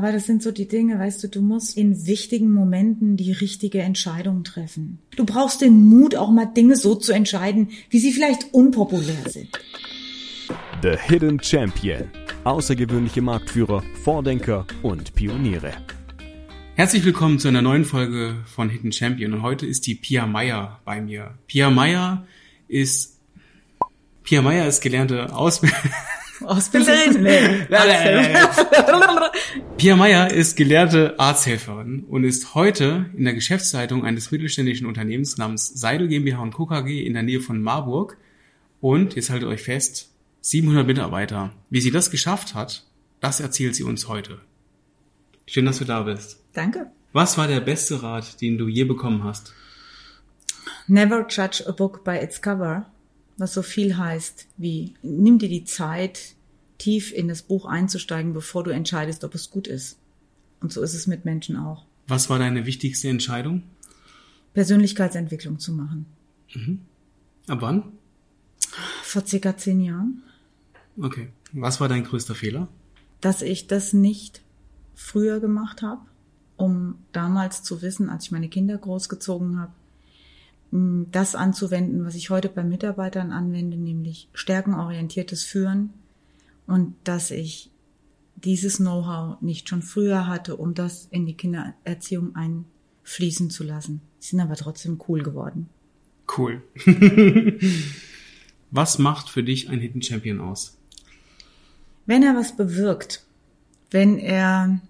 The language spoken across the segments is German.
Aber das sind so die Dinge, weißt du, du musst in wichtigen Momenten die richtige Entscheidung treffen. Du brauchst den Mut, auch mal Dinge so zu entscheiden, wie sie vielleicht unpopulär sind. The Hidden Champion. Außergewöhnliche Marktführer, Vordenker und Pioniere. Herzlich willkommen zu einer neuen Folge von Hidden Champion. Und heute ist die Pia Meier bei mir. Pia Meier ist Pia Meier ist gelernte Nee. Pia Meier ist gelehrte Arzthelferin und ist heute in der Geschäftsleitung eines mittelständischen Unternehmens namens Seidel GmbH und Co. KG in der Nähe von Marburg. Und jetzt haltet euch fest, 700 Mitarbeiter. Wie sie das geschafft hat, das erzählt sie uns heute. Schön, dass du da bist. Danke. Was war der beste Rat, den du je bekommen hast? Never judge a book by its cover was so viel heißt wie, nimm dir die Zeit, tief in das Buch einzusteigen, bevor du entscheidest, ob es gut ist. Und so ist es mit Menschen auch. Was war deine wichtigste Entscheidung? Persönlichkeitsentwicklung zu machen. Mhm. Ab wann? Vor circa zehn Jahren. Okay. Was war dein größter Fehler? Dass ich das nicht früher gemacht habe, um damals zu wissen, als ich meine Kinder großgezogen habe, das anzuwenden, was ich heute bei Mitarbeitern anwende, nämlich stärkenorientiertes Führen und dass ich dieses Know-how nicht schon früher hatte, um das in die Kindererziehung einfließen zu lassen. Sie sind aber trotzdem cool geworden. Cool. was macht für dich ein Hidden Champion aus? Wenn er was bewirkt, wenn er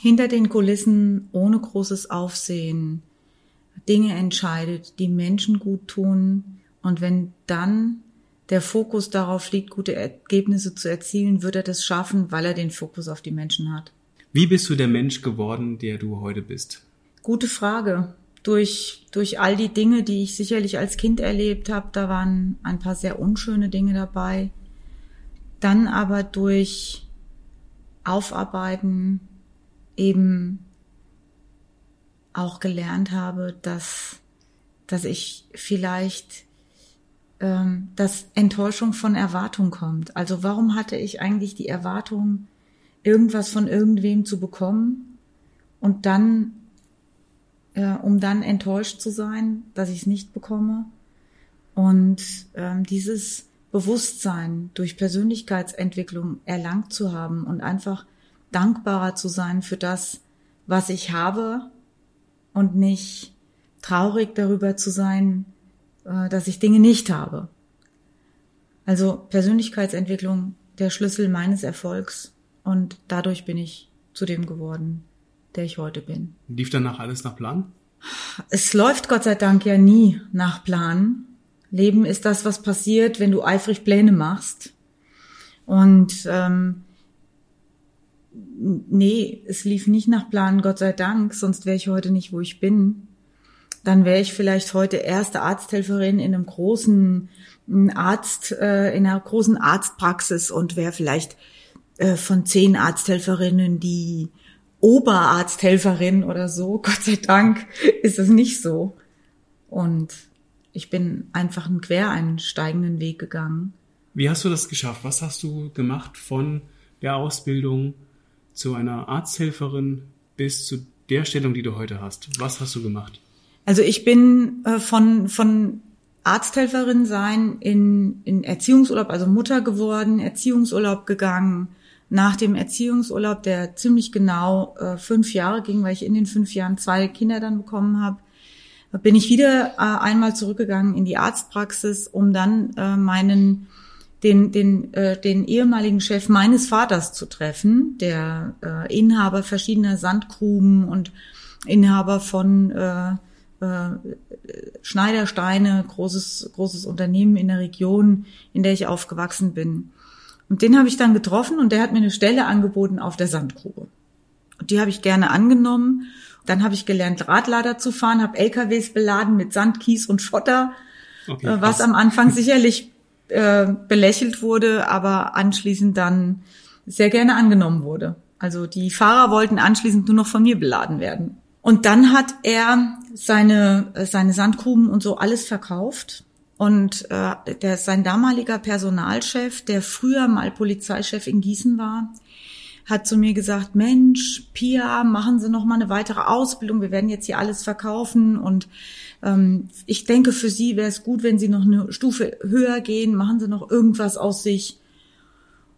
hinter den Kulissen ohne großes Aufsehen Dinge entscheidet, die Menschen gut tun. Und wenn dann der Fokus darauf liegt, gute Ergebnisse zu erzielen, wird er das schaffen, weil er den Fokus auf die Menschen hat. Wie bist du der Mensch geworden, der du heute bist? Gute Frage. Durch, durch all die Dinge, die ich sicherlich als Kind erlebt habe, da waren ein paar sehr unschöne Dinge dabei. Dann aber durch Aufarbeiten eben auch gelernt habe, dass, dass ich vielleicht, ähm, dass Enttäuschung von Erwartung kommt. Also warum hatte ich eigentlich die Erwartung, irgendwas von irgendwem zu bekommen und dann, äh, um dann enttäuscht zu sein, dass ich es nicht bekomme. Und ähm, dieses Bewusstsein durch Persönlichkeitsentwicklung erlangt zu haben und einfach dankbarer zu sein für das, was ich habe und nicht traurig darüber zu sein, äh, dass ich Dinge nicht habe. Also Persönlichkeitsentwicklung der Schlüssel meines Erfolgs und dadurch bin ich zu dem geworden, der ich heute bin. Lief danach alles nach Plan? Es läuft Gott sei Dank ja nie nach Plan. Leben ist das, was passiert, wenn du eifrig Pläne machst. Und ähm, nee, es lief nicht nach Plan, Gott sei Dank, sonst wäre ich heute nicht, wo ich bin. Dann wäre ich vielleicht heute erste Arzthelferin in einem großen Arzt, äh, in einer großen Arztpraxis und wäre vielleicht äh, von zehn Arzthelferinnen die Oberarzthelferin oder so. Gott sei Dank ist es nicht so. Und ich bin einfach einen quereinsteigenden Weg gegangen. Wie hast du das geschafft? Was hast du gemacht von der Ausbildung zu einer Arzthelferin bis zu der Stellung, die du heute hast? Was hast du gemacht? Also ich bin äh, von, von Arzthelferin sein in, in Erziehungsurlaub, also Mutter geworden, Erziehungsurlaub gegangen. Nach dem Erziehungsurlaub, der ziemlich genau äh, fünf Jahre ging, weil ich in den fünf Jahren zwei Kinder dann bekommen habe, bin ich wieder äh, einmal zurückgegangen in die Arztpraxis, um dann äh, meinen den, den, äh, den ehemaligen Chef meines Vaters zu treffen, der äh, Inhaber verschiedener Sandgruben und Inhaber von äh, äh, Schneidersteine, großes, großes Unternehmen in der Region, in der ich aufgewachsen bin. Und den habe ich dann getroffen und der hat mir eine Stelle angeboten auf der Sandgrube. Und die habe ich gerne angenommen. Dann habe ich gelernt, Radlader zu fahren, habe LKWs beladen mit Sand, Kies und Schotter, okay, äh, was am Anfang sicherlich äh, belächelt wurde, aber anschließend dann sehr gerne angenommen wurde. Also die Fahrer wollten anschließend nur noch von mir beladen werden. Und dann hat er seine, äh, seine Sandgruben und so alles verkauft. Und äh, der, sein damaliger Personalchef, der früher mal Polizeichef in Gießen war, hat zu mir gesagt, Mensch, Pia, machen Sie noch mal eine weitere Ausbildung. Wir werden jetzt hier alles verkaufen und ich denke, für Sie wäre es gut, wenn Sie noch eine Stufe höher gehen. Machen Sie noch irgendwas aus sich.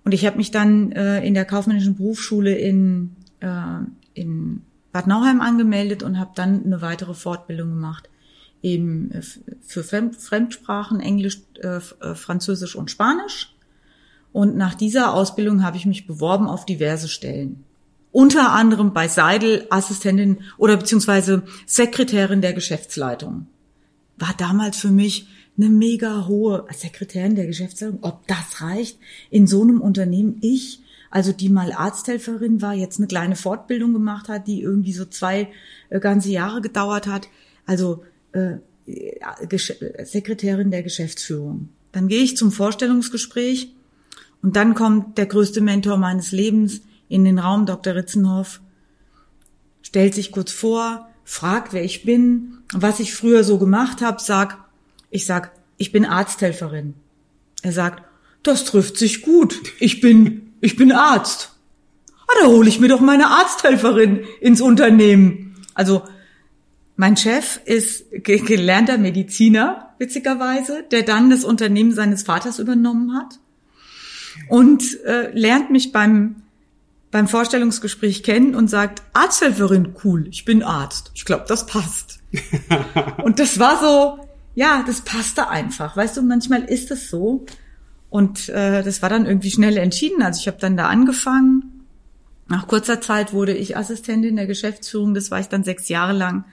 Und ich habe mich dann äh, in der kaufmännischen Berufsschule in, äh, in Bad Nauheim angemeldet und habe dann eine weitere Fortbildung gemacht, eben äh, für Fremdsprachen, Englisch, äh, äh, Französisch und Spanisch. Und nach dieser Ausbildung habe ich mich beworben auf diverse Stellen. Unter anderem bei Seidel Assistentin oder beziehungsweise Sekretärin der Geschäftsleitung. War damals für mich eine mega hohe Sekretärin der Geschäftsleitung. Ob das reicht in so einem Unternehmen? Ich, also die mal Arzthelferin war, jetzt eine kleine Fortbildung gemacht hat, die irgendwie so zwei äh, ganze Jahre gedauert hat. Also äh, Sekretärin der Geschäftsführung. Dann gehe ich zum Vorstellungsgespräch und dann kommt der größte Mentor meines Lebens in den Raum, Dr. Ritzenhoff, stellt sich kurz vor, fragt, wer ich bin, was ich früher so gemacht habe, sag, ich sag, ich bin Arzthelferin. Er sagt, das trifft sich gut. Ich bin, ich bin Arzt. Ah, da hole ich mir doch meine Arzthelferin ins Unternehmen. Also mein Chef ist gelernter Mediziner, witzigerweise, der dann das Unternehmen seines Vaters übernommen hat und äh, lernt mich beim beim Vorstellungsgespräch kennen und sagt, Arzthelferin, cool, ich bin Arzt. Ich glaube, das passt. und das war so, ja, das passte einfach. Weißt du, manchmal ist es so. Und äh, das war dann irgendwie schnell entschieden. Also ich habe dann da angefangen. Nach kurzer Zeit wurde ich Assistentin der Geschäftsführung. Das war ich dann sechs Jahre lang.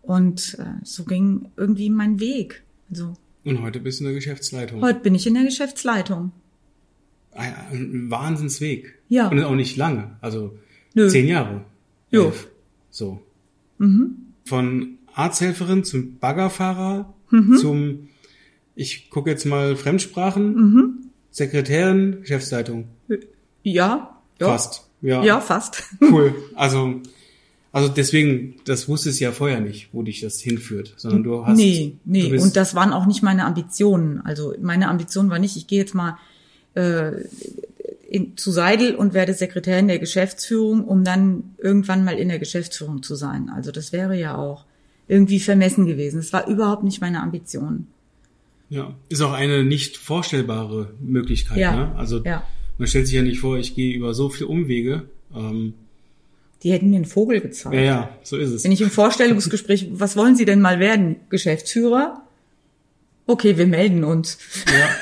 Und äh, so ging irgendwie mein Weg. Also, und heute bist du in der Geschäftsleitung. Heute bin ich in der Geschäftsleitung ein Wahnsinnsweg. Ja. Und auch nicht lange. Also Nö. zehn Jahre. Jo. Elf. So. Mhm. Von Arzthelferin zum Baggerfahrer Mhm. zum, ich gucke jetzt mal Fremdsprachen, Mhm. Sekretärin, Geschäftsleitung. Ja. Ja. Fast. Ja. Ja, fast. Cool. Also, also deswegen, das wusstest du ja vorher nicht, wo dich das hinführt, sondern du hast. nee, nee. Und das waren auch nicht meine Ambitionen. Also meine Ambition war nicht, ich gehe jetzt mal äh, in, zu Seidel und werde Sekretärin der Geschäftsführung, um dann irgendwann mal in der Geschäftsführung zu sein. Also das wäre ja auch irgendwie vermessen gewesen. Das war überhaupt nicht meine Ambition. ja, ist auch eine nicht vorstellbare Möglichkeit. Ja. Ne? Also Ja. man stellt sich ja nicht vor, ich gehe über so viele Umwege. Ähm, Die hätten mir einen Vogel gezeigt. ja, ja, so ist es. Wenn ich im Vorstellungsgespräch, was wollen Sie denn mal werden? Geschäftsführer? Okay, wir melden uns. Ja.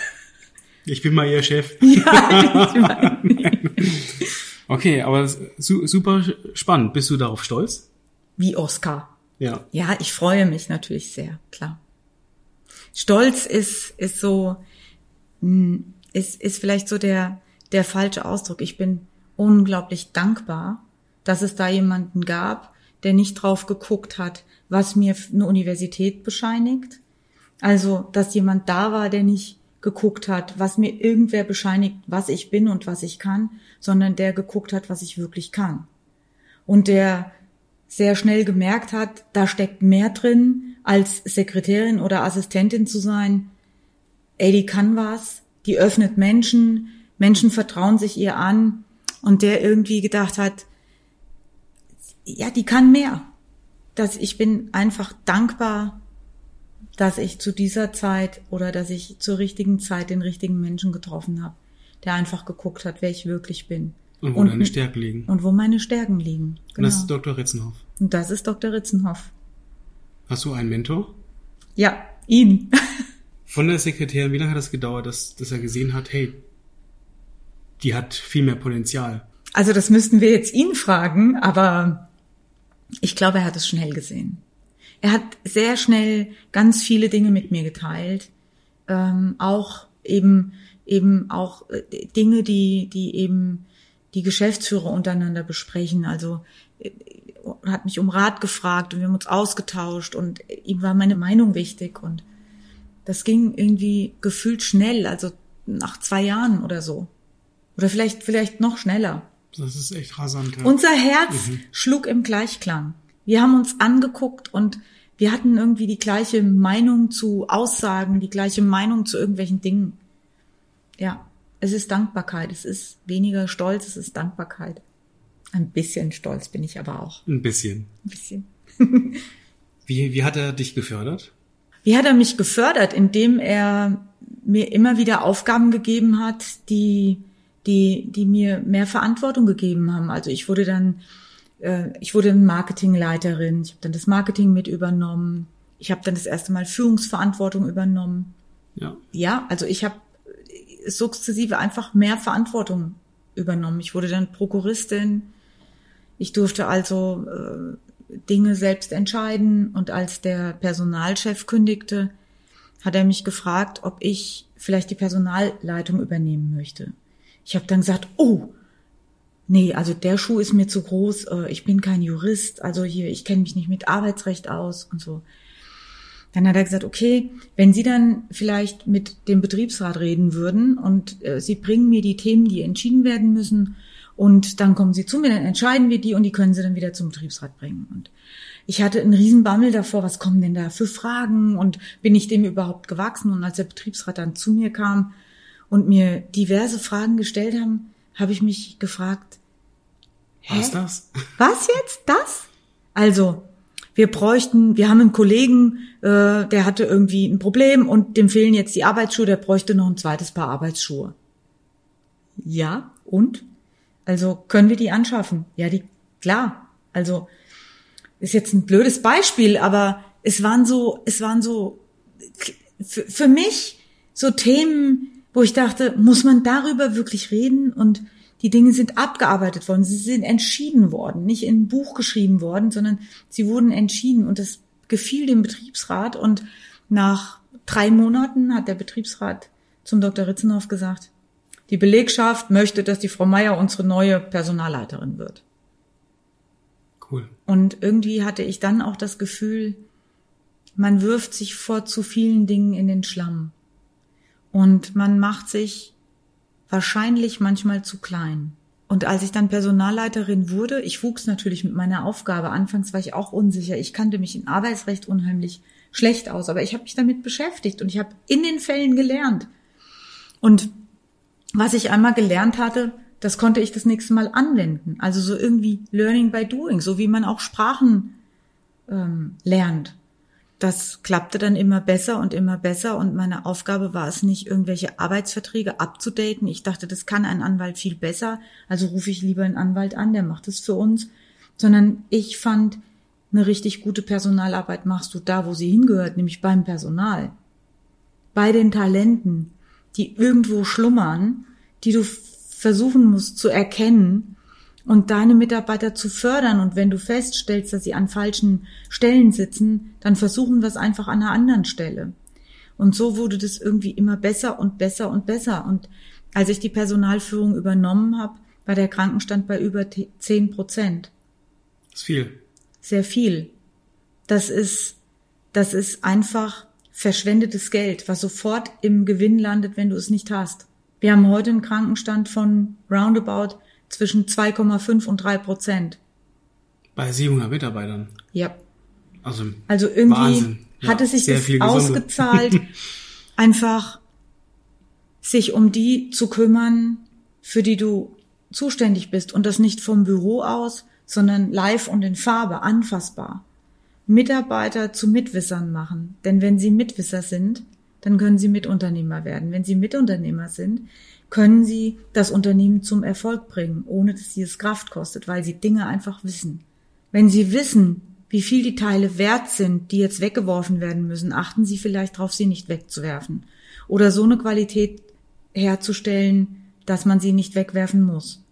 Ich bin mal Ihr Chef. Ja, Okay, aber su super spannend. Bist du darauf stolz? wie Oscar. Ja. Ja, ich freue mich natürlich sehr, klar. Stolz ist, ist so, mh, ist, ist vielleicht so der, der falsche Ausdruck. Ich bin unglaublich dankbar, dass es da jemanden gab, der nicht drauf geguckt hat, was mir eine Universität bescheinigt. Also, dass jemand da war, der nicht geguckt hat, was mir irgendwer bescheinigt, was ich bin und was ich kann, sondern der geguckt hat, was ich wirklich kann. Und der sehr schnell gemerkt hat, da steckt mehr drin, als Sekretärin oder Assistentin zu sein. Ey, die kann was, die öffnet Menschen, Menschen vertrauen sich ihr an und der irgendwie gedacht hat, ja, die kann mehr. Dass ich bin einfach dankbar, dass ich zu dieser Zeit oder dass ich zur richtigen Zeit den richtigen Menschen getroffen habe, der einfach geguckt hat, wer ich wirklich bin. Und wo deine Stärken liegen. Und wo meine Stärken liegen. Und Genau. das ist Dr. Ritzenhoff. Und das ist Dr. Ritzenhoff. Hast du einen Mentor? Ja, ihn. Von der Sekretärin, wie lange hat das gedauert, dass, dass er gesehen hat, hey, die hat viel mehr Potenzial? Also das müssten wir jetzt ihn fragen, aber ich glaube, er hat es schnell gesehen. Er hat sehr schnell ganz viele Dinge mit mir geteilt, ähm, auch eben eben auch äh, Dinge, die die eben die Geschäftsführer untereinander besprechen. Also äh, hat mich um Rat gefragt und wir haben uns ausgetauscht und ihm war meine Meinung wichtig und das ging irgendwie gefühlt schnell, also nach zwei Jahren oder so. Oder vielleicht, vielleicht noch schneller. Das ist echt rasant. Ja. Unser Herz schlug im Gleichklang. Wir haben uns angeguckt und wir hatten irgendwie die gleiche Meinung zu Aussagen, die gleiche Meinung zu irgendwelchen Dingen. Ja. es ist Dankbarkeit. Es ist weniger Stolz, es ist Dankbarkeit. Ein bisschen stolz bin ich aber auch. Ein bisschen. Ein bisschen. wie, wie hat er dich gefördert? Wie hat er mich gefördert? Indem er mir immer wieder Aufgaben gegeben hat, die, die, die mir mehr Verantwortung gegeben haben. Also ich wurde dann, ich wurde Marketingleiterin, ich habe dann das Marketing mit übernommen, ich habe dann das erste Mal Führungsverantwortung übernommen. Ja. Ja, also ich habe sukzessive einfach mehr Verantwortung übernommen. Ich wurde dann Prokuristin. Ich durfte also äh, Dinge selbst entscheiden. Und als der Personalchef kündigte, hat er mich gefragt, ob ich vielleicht die Personalleitung übernehmen möchte. Ich habe dann gesagt, oh, nee, also der Schuh ist mir zu groß, äh, ich bin kein Jurist, also hier, ich kenne mich nicht mit Arbeitsrecht aus und so. Dann hat er gesagt, okay, wenn Sie dann vielleicht mit dem Betriebsrat reden würden und äh, Sie bringen mir die Themen, die entschieden werden müssen und dann kommen Sie zu mir, dann entscheiden wir die und die können Sie dann wieder zum Betriebsrat bringen. Und ich hatte einen Riesenbammel davor, was kommen denn da für Fragen und bin ich dem überhaupt gewachsen? Und als der Betriebsrat dann zu mir kam und mir diverse Fragen gestellt haben, habe ich mich gefragt, Hä? Was das? Was jetzt? Das? Also, wir bräuchten, wir haben einen Kollegen, äh, der hatte irgendwie ein Problem und dem fehlen jetzt die Arbeitsschuhe, der bräuchte noch ein zweites Paar Arbeitsschuhe. Ja, und? Also können wir die anschaffen? Ja, die, klar. Also ist jetzt ein blödes Beispiel, aber es waren so, es waren so für, für mich so Themen, wo ich dachte, muss man darüber wirklich reden? Und die Dinge sind abgearbeitet worden, sie sind entschieden worden, nicht in ein Buch geschrieben worden, sondern sie wurden entschieden und das gefiel dem Betriebsrat und nach drei Monaten hat der Betriebsrat zum Dr. Ritzenhoff gesagt, die Belegschaft möchte, dass die Frau Meier unsere neue Personalleiterin wird. Cool. Und irgendwie hatte ich dann auch das Gefühl, man wirft sich vor zu vielen Dingen in den Schlamm. Und man macht sich wahrscheinlich manchmal zu klein. Und als ich dann Personalleiterin wurde, ich wuchs natürlich mit meiner Aufgabe. Anfangs war ich auch unsicher. Ich kannte mich in Arbeitsrecht unheimlich schlecht aus, aber ich habe mich damit beschäftigt und ich habe in den Fällen gelernt. Und was ich einmal gelernt hatte, das konnte ich das nächste Mal anwenden. Also so irgendwie Learning by Doing, so wie man auch Sprachen ähm, lernt das klappte dann immer besser und immer besser und meine Aufgabe war es nicht, irgendwelche Arbeitsverträge abzudaten. Ich dachte, das kann ein Anwalt viel besser, also rufe ich lieber einen Anwalt an, der macht es für uns. Sondern ich fand, eine richtig gute Personalarbeit machst du da, wo sie hingehört, nämlich beim Personal. Bei den Talenten, die irgendwo schlummern, die du versuchen musst zu erkennen und deine Mitarbeiter zu fördern. Und wenn du feststellst, dass sie an falschen Stellen sitzen, dann versuchen wir es einfach an einer anderen Stelle. Und so wurde das irgendwie immer besser und besser und besser. Und als ich die Personalführung übernommen habe, war der Krankenstand bei über zehn Prozent. Das ist viel. Sehr viel. Das ist, das ist einfach verschwendetes Geld, was sofort im Gewinn landet, wenn du es nicht hast. Wir haben heute einen Krankenstand von roundabout zwischen 2,5 und 3 Prozent. Bei 700 Mitarbeitern? Ja. Also, also irgendwie ja, hat es sich das ausgezahlt, einfach sich um die zu kümmern, für die du zuständig bist und das nicht vom Büro aus, sondern live und in Farbe, anfassbar. Mitarbeiter zu Mitwissern machen. Denn wenn sie Mitwisser sind, dann können sie Mitunternehmer werden. Wenn sie Mitunternehmer sind, können sie das Unternehmen zum Erfolg bringen, ohne dass sie es Kraft kostet, weil sie Dinge einfach wissen. Wenn sie wissen, wie viel die Teile wert sind, die jetzt weggeworfen werden müssen, achten sie vielleicht darauf, sie nicht wegzuwerfen. Oder so eine Qualität herzustellen, dass man sie nicht wegwerfen muss.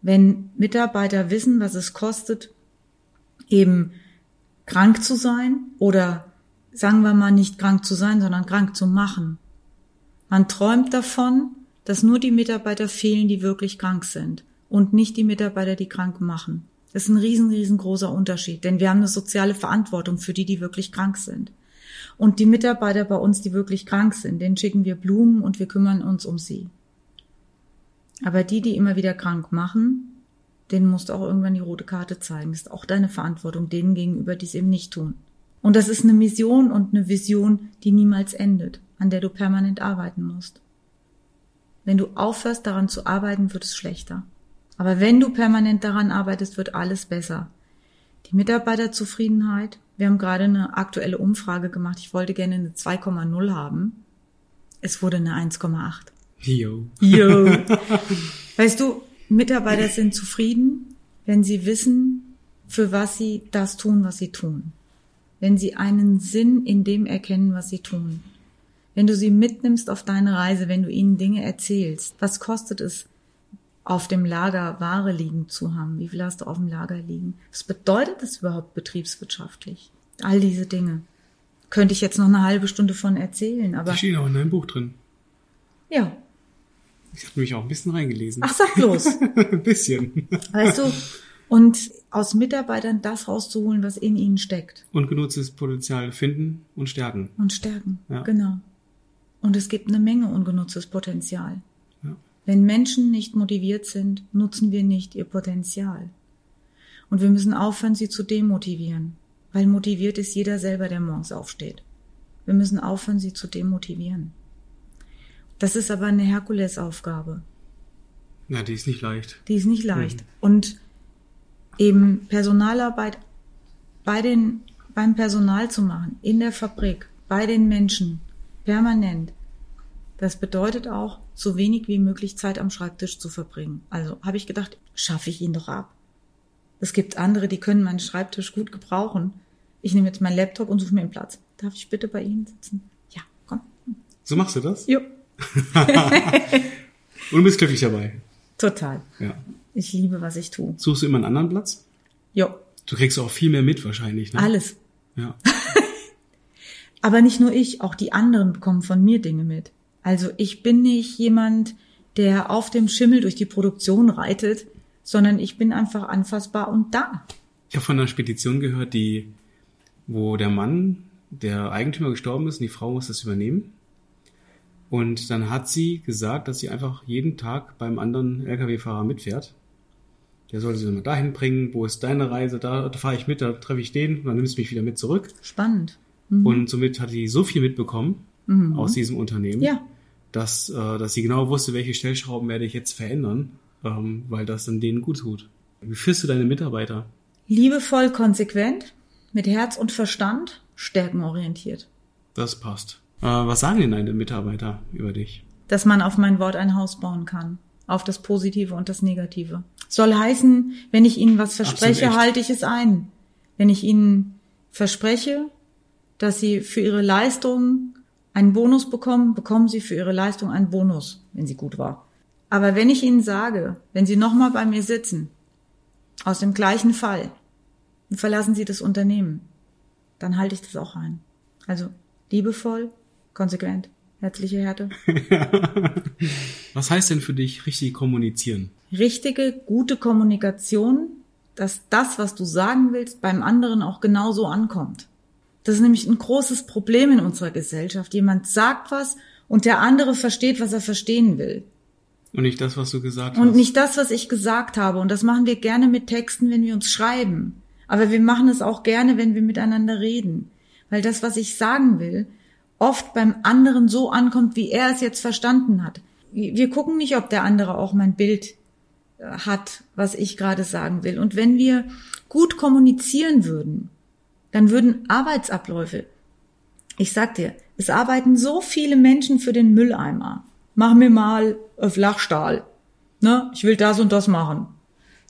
Wenn Mitarbeiter wissen, was es kostet, eben krank zu sein oder sagen wir mal nicht krank zu sein, sondern krank zu machen. Man träumt davon, dass nur die Mitarbeiter fehlen, die wirklich krank sind und nicht die Mitarbeiter, die krank machen. Das ist ein riesen, riesengroßer Unterschied, denn wir haben eine soziale Verantwortung für die, die wirklich krank sind. Und die Mitarbeiter bei uns, die wirklich krank sind, denen schicken wir Blumen und wir kümmern uns um sie. Aber die, die immer wieder krank machen, denen musst du auch irgendwann die rote Karte zeigen. Das ist auch deine Verantwortung denen gegenüber, die es eben nicht tun. Und das ist eine Mission und eine Vision, die niemals endet, an der du permanent arbeiten musst. Wenn du aufhörst, daran zu arbeiten, wird es schlechter. Aber wenn du permanent daran arbeitest, wird alles besser. Die Mitarbeiterzufriedenheit, wir haben gerade eine aktuelle Umfrage gemacht, ich wollte gerne eine 2,0 haben. Es wurde eine 1,8. Jo. Jo. Weißt du, Mitarbeiter sind zufrieden, wenn sie wissen, für was sie das tun, was sie tun. Wenn sie einen Sinn in dem erkennen, was sie tun. Wenn du sie mitnimmst auf deine Reise, wenn du ihnen Dinge erzählst, was kostet es, auf dem Lager Ware liegen zu haben? Wie viel hast du auf dem Lager liegen? Was bedeutet das überhaupt betriebswirtschaftlich? All diese Dinge. Könnte ich jetzt noch eine halbe Stunde von erzählen, aber. Die stehen auch in deinem Buch drin. Ja. Ich habe nämlich auch ein bisschen reingelesen. Ach, sag bloß. ein bisschen. Weißt du, und aus Mitarbeitern das rauszuholen, was in ihnen steckt. Und genutztes Potenzial finden und stärken. Und stärken. Ja. Genau. Und es gibt eine Menge ungenutztes Potenzial. Ja. Wenn Menschen nicht motiviert sind, nutzen wir nicht ihr Potenzial. Und wir müssen aufhören, sie zu demotivieren. Weil motiviert ist jeder selber, der morgens aufsteht. Wir müssen aufhören, sie zu demotivieren. Das ist aber eine Herkulesaufgabe. Ja, die ist nicht leicht. Die ist nicht leicht. Und eben Personalarbeit bei den, beim Personal zu machen, in der Fabrik, bei den Menschen, permanent. Das bedeutet auch, so wenig wie möglich Zeit am Schreibtisch zu verbringen. Also habe ich gedacht, schaffe ich ihn doch ab. Es gibt andere, die können meinen Schreibtisch gut gebrauchen. Ich nehme jetzt meinen Laptop und suche mir einen Platz. Darf ich bitte bei Ihnen sitzen? Ja, komm. So machst du das? Jo, Und du bist glücklich dabei. total. Ja. Ich liebe, was ich tue. Suchst du immer einen anderen Platz? Jo, Du kriegst auch viel mehr mit wahrscheinlich, ne? alles. Ja. Aber nicht nur ich, auch die anderen bekommen von mir Dinge mit. Also ich bin nicht jemand, der auf dem Schimmel durch die Produktion reitet, sondern ich bin einfach anfassbar und da. Ich habe von einer Spedition gehört, die, wo der Mann, der Eigentümer gestorben ist und die Frau muss das übernehmen. Und dann hat sie gesagt, dass sie einfach jeden Tag beim anderen Lkw-Fahrer mitfährt. Der soll sie immer dahin bringen, wo ist deine Reise, da, da fahre ich mit, da treffe ich den, und dann nimmst du mich wieder mit zurück. Spannend. Und somit hat sie so viel mitbekommen aus diesem Unternehmen, Ja, dass, äh, dass sie genau wusste, welche Stellschrauben werde ich jetzt verändern, ähm, weil das dann denen gut tut. Wie führst du deine Mitarbeiter? liebevoll, konsequent, mit Herz und Verstand, stärkenorientiert. Das passt. Äh, was sagen denn deine Mitarbeiter über dich? Dass man auf mein Wort ein Haus bauen kann. Auf das Positive und das Negative. Soll heißen, wenn ich Ihnen was verspreche, halte ich es ein. Wenn ich Ihnen verspreche, dass Sie für Ihre Leistung einen Bonus bekommen, bekommen Sie für Ihre Leistung einen Bonus, wenn sie gut war. Aber wenn ich Ihnen sage, wenn Sie nochmal bei mir sitzen, aus dem gleichen Fall, und verlassen Sie das Unternehmen, dann halte ich das auch ein. Also liebevoll, konsequent, herzliche Härte. Was heißt denn für dich richtig kommunizieren? richtige, gute Kommunikation, dass das, was du sagen willst, beim anderen auch genauso ankommt. Das ist nämlich ein großes Problem in unserer Gesellschaft. Jemand sagt was und der andere versteht, was er verstehen will. Und nicht das, was du gesagt Und hast. nicht das, was ich gesagt habe. Und das machen wir gerne mit Texten, wenn wir uns schreiben. Aber wir machen es auch gerne, wenn wir miteinander reden. Weil das, was ich sagen will, oft beim anderen so ankommt, wie er es jetzt verstanden hat. Wir gucken nicht, ob der andere auch mein Bild äh, hat, was ich gerade sagen will. Und wenn wir gut kommunizieren würden, dann würden Arbeitsabläufe, ich sag dir, es arbeiten so viele Menschen für den Mülleimer. Mach mir mal Flachstahl. Ne? Ich will das und das machen.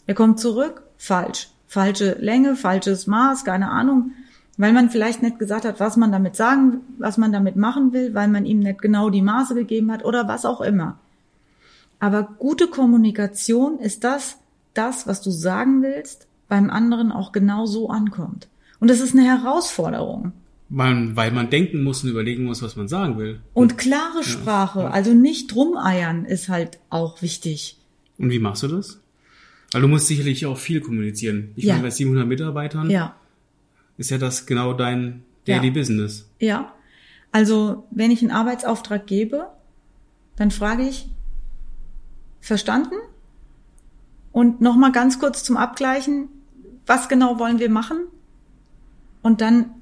Er kommt zurück, falsch. Falsche Länge, falsches Maß, keine Ahnung. Weil man vielleicht nicht gesagt hat, was man damit sagen, was man damit machen will, weil man ihm nicht genau die Maße gegeben hat oder was auch immer. Aber gute Kommunikation ist das, das, was du sagen willst, beim anderen auch genau so ankommt. Und das ist eine Herausforderung. Man, weil man denken muss und überlegen muss, was man sagen will. Und klare Sprache, also nicht rumeiern, ist halt auch wichtig. Und wie machst du das? Weil du musst sicherlich auch viel kommunizieren. Ich Ja. meine, bei 700 Mitarbeitern Ja, ist ja das genau dein Daily Ja. Business. ja. Also, wenn ich einen Arbeitsauftrag gebe, dann frage ich, verstanden? Und nochmal ganz kurz zum Abgleichen, was genau wollen wir machen? Und dann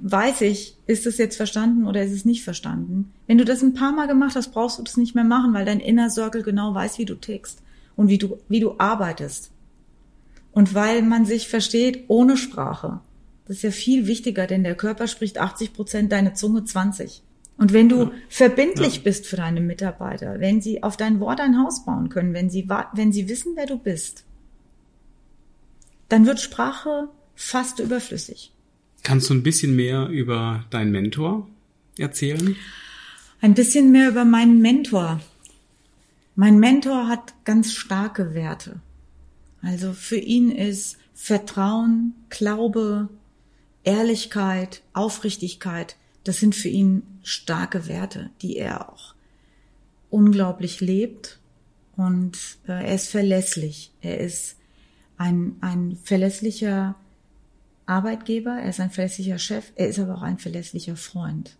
weiß ich, ist es jetzt verstanden oder ist es nicht verstanden. Wenn du das ein paar Mal gemacht hast, brauchst du das nicht mehr machen, weil dein Inner Circle genau weiß, wie du tickst und wie du, wie du arbeitest. Und weil man sich versteht ohne Sprache. Das ist ja viel wichtiger, denn der Körper spricht 80 Prozent, deine Zunge 20. Und wenn du ja. verbindlich ja. bist für deine Mitarbeiter, wenn sie auf dein Wort ein Haus bauen können, wenn sie, wenn sie wissen, wer du bist, dann wird Sprache fast überflüssig. Kannst du ein bisschen mehr über deinen Mentor erzählen? Ein bisschen mehr über meinen Mentor. Mein Mentor hat ganz starke Werte. Also für ihn ist Vertrauen, Glaube, Ehrlichkeit, Aufrichtigkeit, das sind für ihn starke Werte, die er auch unglaublich lebt. Und äh, er ist verlässlich. Er ist ein, ein verlässlicher Arbeitgeber, er ist ein verlässlicher Chef, er ist aber auch ein verlässlicher Freund.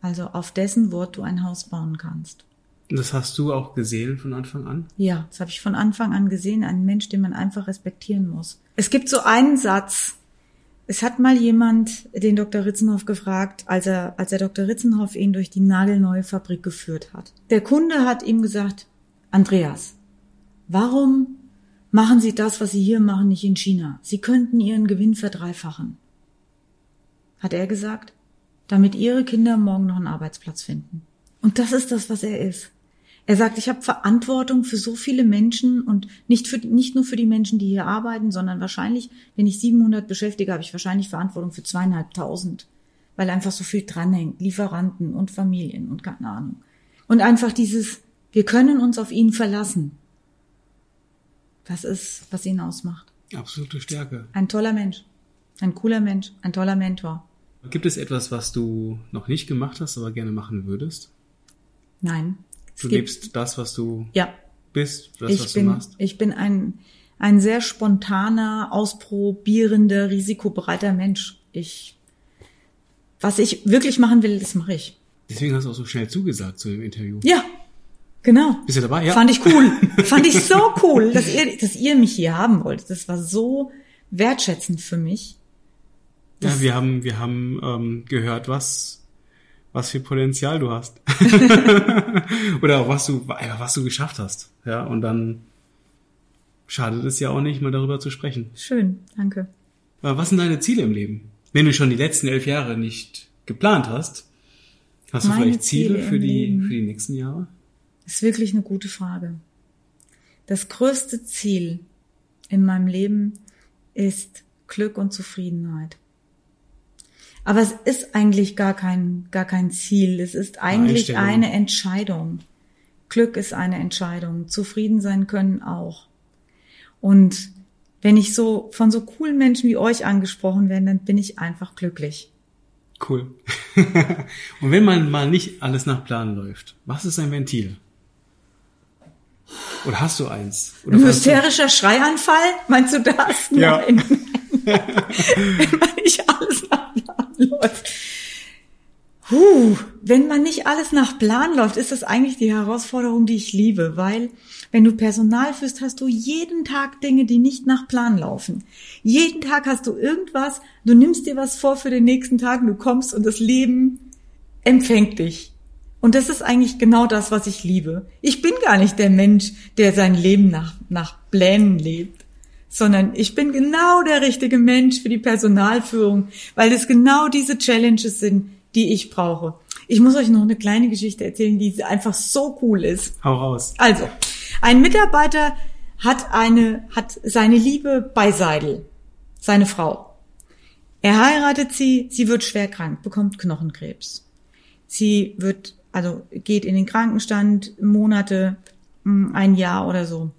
Also auf dessen Wort du ein Haus bauen kannst. Das hast du auch gesehen von Anfang an? Ja, das habe ich von Anfang an gesehen. Ein Mensch, den man einfach respektieren muss. Es gibt so einen Satz. Es hat mal jemand den Dr. Ritzenhoff gefragt, als er, als der Dr. Ritzenhoff ihn durch die nagelneue Fabrik geführt hat. Der Kunde hat ihm gesagt, Andreas, warum Machen Sie das, was Sie hier machen, nicht in China. Sie könnten Ihren Gewinn verdreifachen. Hat er gesagt, damit Ihre Kinder morgen noch einen Arbeitsplatz finden. Und das ist das, was er ist. Er sagt, ich habe Verantwortung für so viele Menschen und nicht, für, nicht nur für die Menschen, die hier arbeiten, sondern wahrscheinlich, wenn ich 700 beschäftige, habe ich wahrscheinlich Verantwortung für zweieinhalbtausend, weil einfach so viel dranhängt, Lieferanten und Familien und keine Ahnung. Und einfach dieses, wir können uns auf ihn verlassen. Das ist, was ihn ausmacht. Absolute Stärke. Ein toller Mensch. Ein cooler Mensch. Ein toller Mentor. Gibt es etwas, was du noch nicht gemacht hast, aber gerne machen würdest? Nein. Du lebst das, was du ja. bist, das, ich was bin, du machst? Ich bin ein, ein sehr spontaner, ausprobierender, risikobereiter Mensch. Ich, was ich wirklich machen will, das mache ich. Deswegen hast du auch so schnell zugesagt zu dem Interview. Ja, Genau. Bist du dabei? Ja. Fand ich cool. Fand ich so cool, dass ihr, dass ihr mich hier haben wollt. Das war so wertschätzend für mich. Ja, wir haben, wir haben ähm, gehört, was, was für Potenzial du hast. Oder auch was du, was du geschafft hast. Ja, und dann schadet es ja auch nicht, mal darüber zu sprechen. Schön, danke. Aber was sind deine Ziele im Leben? Wenn du schon die letzten elf Jahre nicht geplant hast, hast du Meine vielleicht Ziele, Ziele für die, für die nächsten Jahre? Das ist wirklich eine gute Frage. Das größte Ziel in meinem Leben ist Glück und Zufriedenheit. Aber es ist eigentlich gar kein, gar kein Ziel. Es ist eigentlich eine Entscheidung. Glück ist eine Entscheidung. Zufrieden sein können auch. Und wenn ich so von so coolen Menschen wie euch angesprochen werde, dann bin ich einfach glücklich. Cool. und wenn man mal nicht alles nach Plan läuft, was ist ein Ventil? Oder hast du eins? Oder Ein hysterischer Schreianfall? Meinst du das? Ja. Nein. wenn man nicht alles nach Plan läuft. Huh, wenn man nicht alles nach Plan läuft, ist das eigentlich die Herausforderung, die ich liebe, weil wenn du Personal führst, hast du jeden Tag Dinge, die nicht nach Plan laufen. Jeden Tag hast du irgendwas, du nimmst dir was vor für den nächsten Tag, du kommst und das Leben empfängt dich. Und das ist eigentlich genau das, was ich liebe. Ich bin gar nicht der Mensch, der sein Leben nach, nach Plänen lebt, sondern ich bin genau der richtige Mensch für die Personalführung, weil es genau diese Challenges sind, die ich brauche. Ich muss euch noch eine kleine Geschichte erzählen, die einfach so cool ist. Hau raus. Also, ein Mitarbeiter hat eine, hat seine Liebe bei Seidel, seine Frau. Er heiratet sie, sie wird schwer krank, bekommt Knochenkrebs. Sie wird also geht in den Krankenstand Monate, hm, ein Jahr oder so.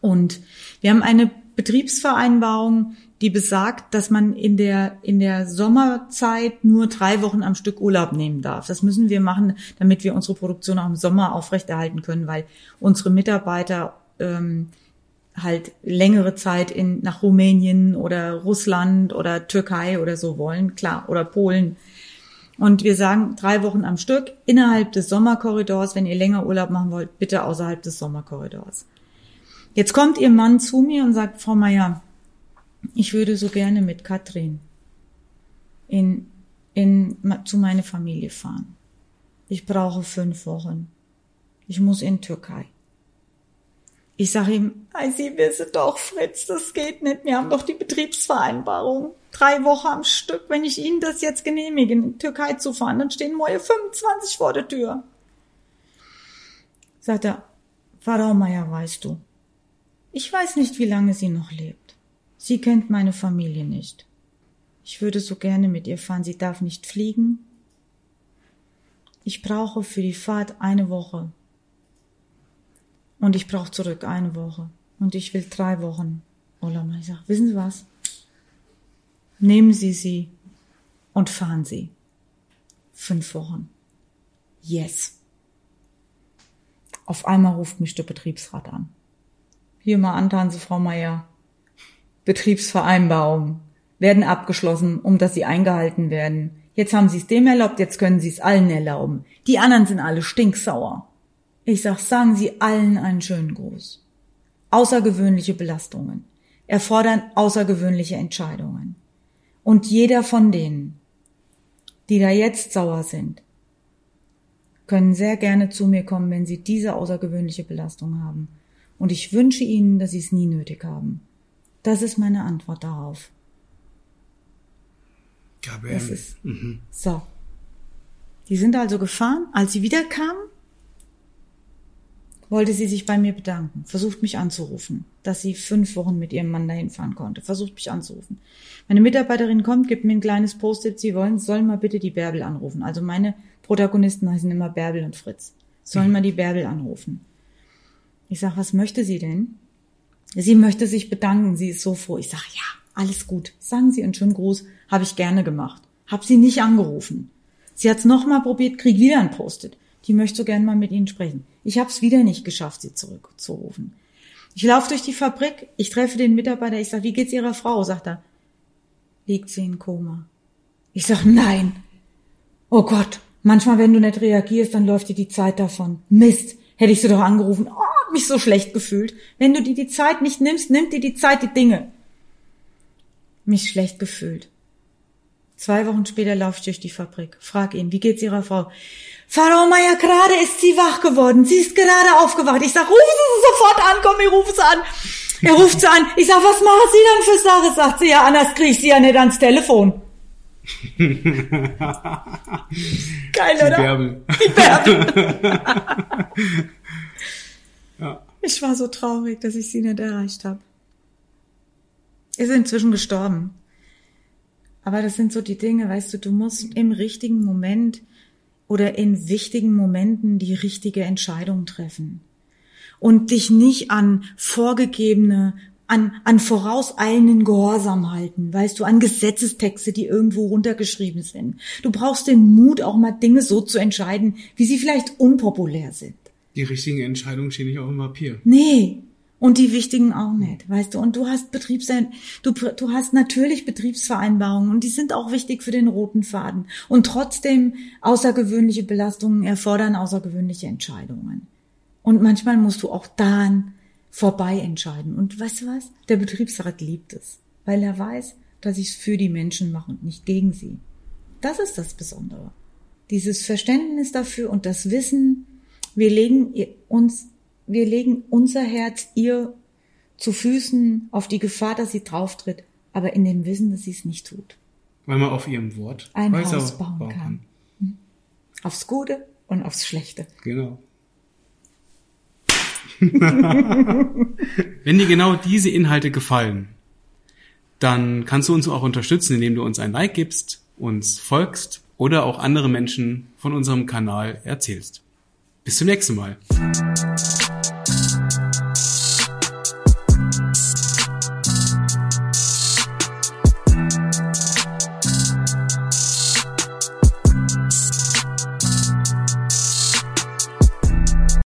Und wir haben eine Betriebsvereinbarung, die besagt, dass man in der, in der Sommerzeit nur drei Wochen am Stück Urlaub nehmen darf. Das müssen wir machen, damit wir unsere Produktion auch im Sommer aufrechterhalten können, weil unsere Mitarbeiter ähm, halt längere Zeit in, nach Rumänien oder Russland oder Türkei oder so wollen, klar, oder Polen. Und wir sagen drei Wochen am Stück innerhalb des Sommerkorridors. Wenn ihr länger Urlaub machen wollt, bitte außerhalb des Sommerkorridors. Jetzt kommt ihr Mann zu mir und sagt, Frau Meier, ich würde so gerne mit Katrin in in, zu meiner Familie fahren. Ich brauche fünf Wochen. Ich muss in Türkei. Ich sage ihm, Sie wissen doch, Fritz, das geht nicht. Wir haben doch die Betriebsvereinbarung. Drei Wochen am Stück. Wenn ich Ihnen das jetzt genehmige, in die Türkei zu fahren, dann stehen morgen 25 vor der Tür. Sagt er, Frau Meier, weißt du, ich weiß nicht, wie lange sie noch lebt. Sie kennt meine Familie nicht. Ich würde so gerne mit ihr fahren. Sie darf nicht fliegen. Ich brauche für die Fahrt eine Woche. Und ich brauche zurück eine Woche. Und ich will drei Wochen Urlaub. Ich sage, wissen Sie was? Nehmen Sie sie und fahren Sie. Fünf Wochen. Yes. Auf einmal ruft mich der Betriebsrat an. Hier mal antan Sie, Frau Meier. Betriebsvereinbarung werden abgeschlossen, um dass sie eingehalten werden. Jetzt haben Sie es dem erlaubt, jetzt können Sie es allen erlauben. Die anderen sind alle stinksauer. Ich sag, sagen Sie allen einen schönen Gruß. Außergewöhnliche Belastungen erfordern außergewöhnliche Entscheidungen. Und jeder von denen, die da jetzt sauer sind, können sehr gerne zu mir kommen, wenn sie diese außergewöhnliche Belastung haben. Und ich wünsche ihnen, dass sie es nie nötig haben. Das ist meine Antwort darauf. Gabriel. Das ist, mhm. So. Die sind also gefahren. Als sie wiederkamen, wollte sie sich bei mir bedanken, versucht mich anzurufen, dass sie fünf Wochen mit ihrem Mann dahin fahren konnte, versucht mich anzurufen. Meine Mitarbeiterin kommt, gibt mir ein kleines Post-it, sie wollen, sollen mal bitte die Bärbel anrufen. Also meine Protagonisten heißen immer Bärbel und Fritz. Sollen mhm. mal die Bärbel anrufen. Ich sag, was möchte sie denn? Sie möchte sich bedanken, sie ist so froh. Ich sag, ja, alles gut. Sagen Sie einen schönen Gruß, habe ich gerne gemacht. Hab sie nicht angerufen. Sie hat's noch mal probiert, krieg wieder ein Post-it die möchte so gern mal mit Ihnen sprechen. Ich habe es wieder nicht geschafft, sie zurückzurufen. Ich laufe durch die Fabrik, ich treffe den Mitarbeiter, ich sage, wie geht's Ihrer Frau? Sagt er, liegt sie in Koma. Ich sage, nein. Oh Gott, manchmal, wenn du nicht reagierst, dann läuft dir die Zeit davon. Mist, hätte ich sie doch angerufen. Oh, hab mich so schlecht gefühlt. Wenn du dir die Zeit nicht nimmst, nimmt dir die Zeit die Dinge. Mich schlecht gefühlt. Zwei Wochen später laufe ich durch die Fabrik, frag ihn, wie geht's Ihrer Frau? Frau Meier, gerade ist sie wach geworden. Sie ist gerade aufgewacht. Ich sag, rufen Sie sie sofort an, komm, ich rufe sie an. Er ruft sie an. Ich sag, was machen Sie denn für Sache? Sagt sie, ja, anders krieg ich sie ja nicht ans Telefon. Geil, oder? Die Bärbel. Die Bärbel. ja. Ich war so traurig, dass ich sie nicht erreicht habe. Ist inzwischen gestorben. Aber das sind so die Dinge, weißt du, du musst im richtigen Moment oder in wichtigen Momenten die richtige Entscheidung treffen und dich nicht an vorgegebene, an, an vorauseilenden Gehorsam halten, weißt du, an Gesetzestexte, die irgendwo runtergeschrieben sind. Du brauchst den Mut, auch mal Dinge so zu entscheiden, wie sie vielleicht unpopulär sind. Die richtigen Entscheidungen stehen nicht auf dem Papier. Nee, und die wichtigen auch nicht, weißt du. Und du hast Betriebs, du, du hast natürlich Betriebsvereinbarungen und die sind auch wichtig für den roten Faden. Und trotzdem außergewöhnliche Belastungen erfordern außergewöhnliche Entscheidungen. Und manchmal musst du auch dann vorbei entscheiden. Und weißt du was? Der Betriebsrat liebt es, weil er weiß, dass ich es für die Menschen mache und nicht gegen sie. Das ist das Besondere. Dieses Verständnis dafür und das Wissen, wir legen uns wir legen unser Herz ihr zu Füßen auf die Gefahr, dass sie drauftritt, aber in dem Wissen, dass sie es nicht tut. Weil man auf ihrem Wort ein Haus bauen, bauen kann. kann. Hm? Aufs Gute und aufs Schlechte. Genau. Wenn dir genau diese Inhalte gefallen, dann kannst du uns auch unterstützen, indem du uns ein Like gibst, uns folgst oder auch andere Menschen von unserem Kanal erzählst. Bis zum nächsten Mal.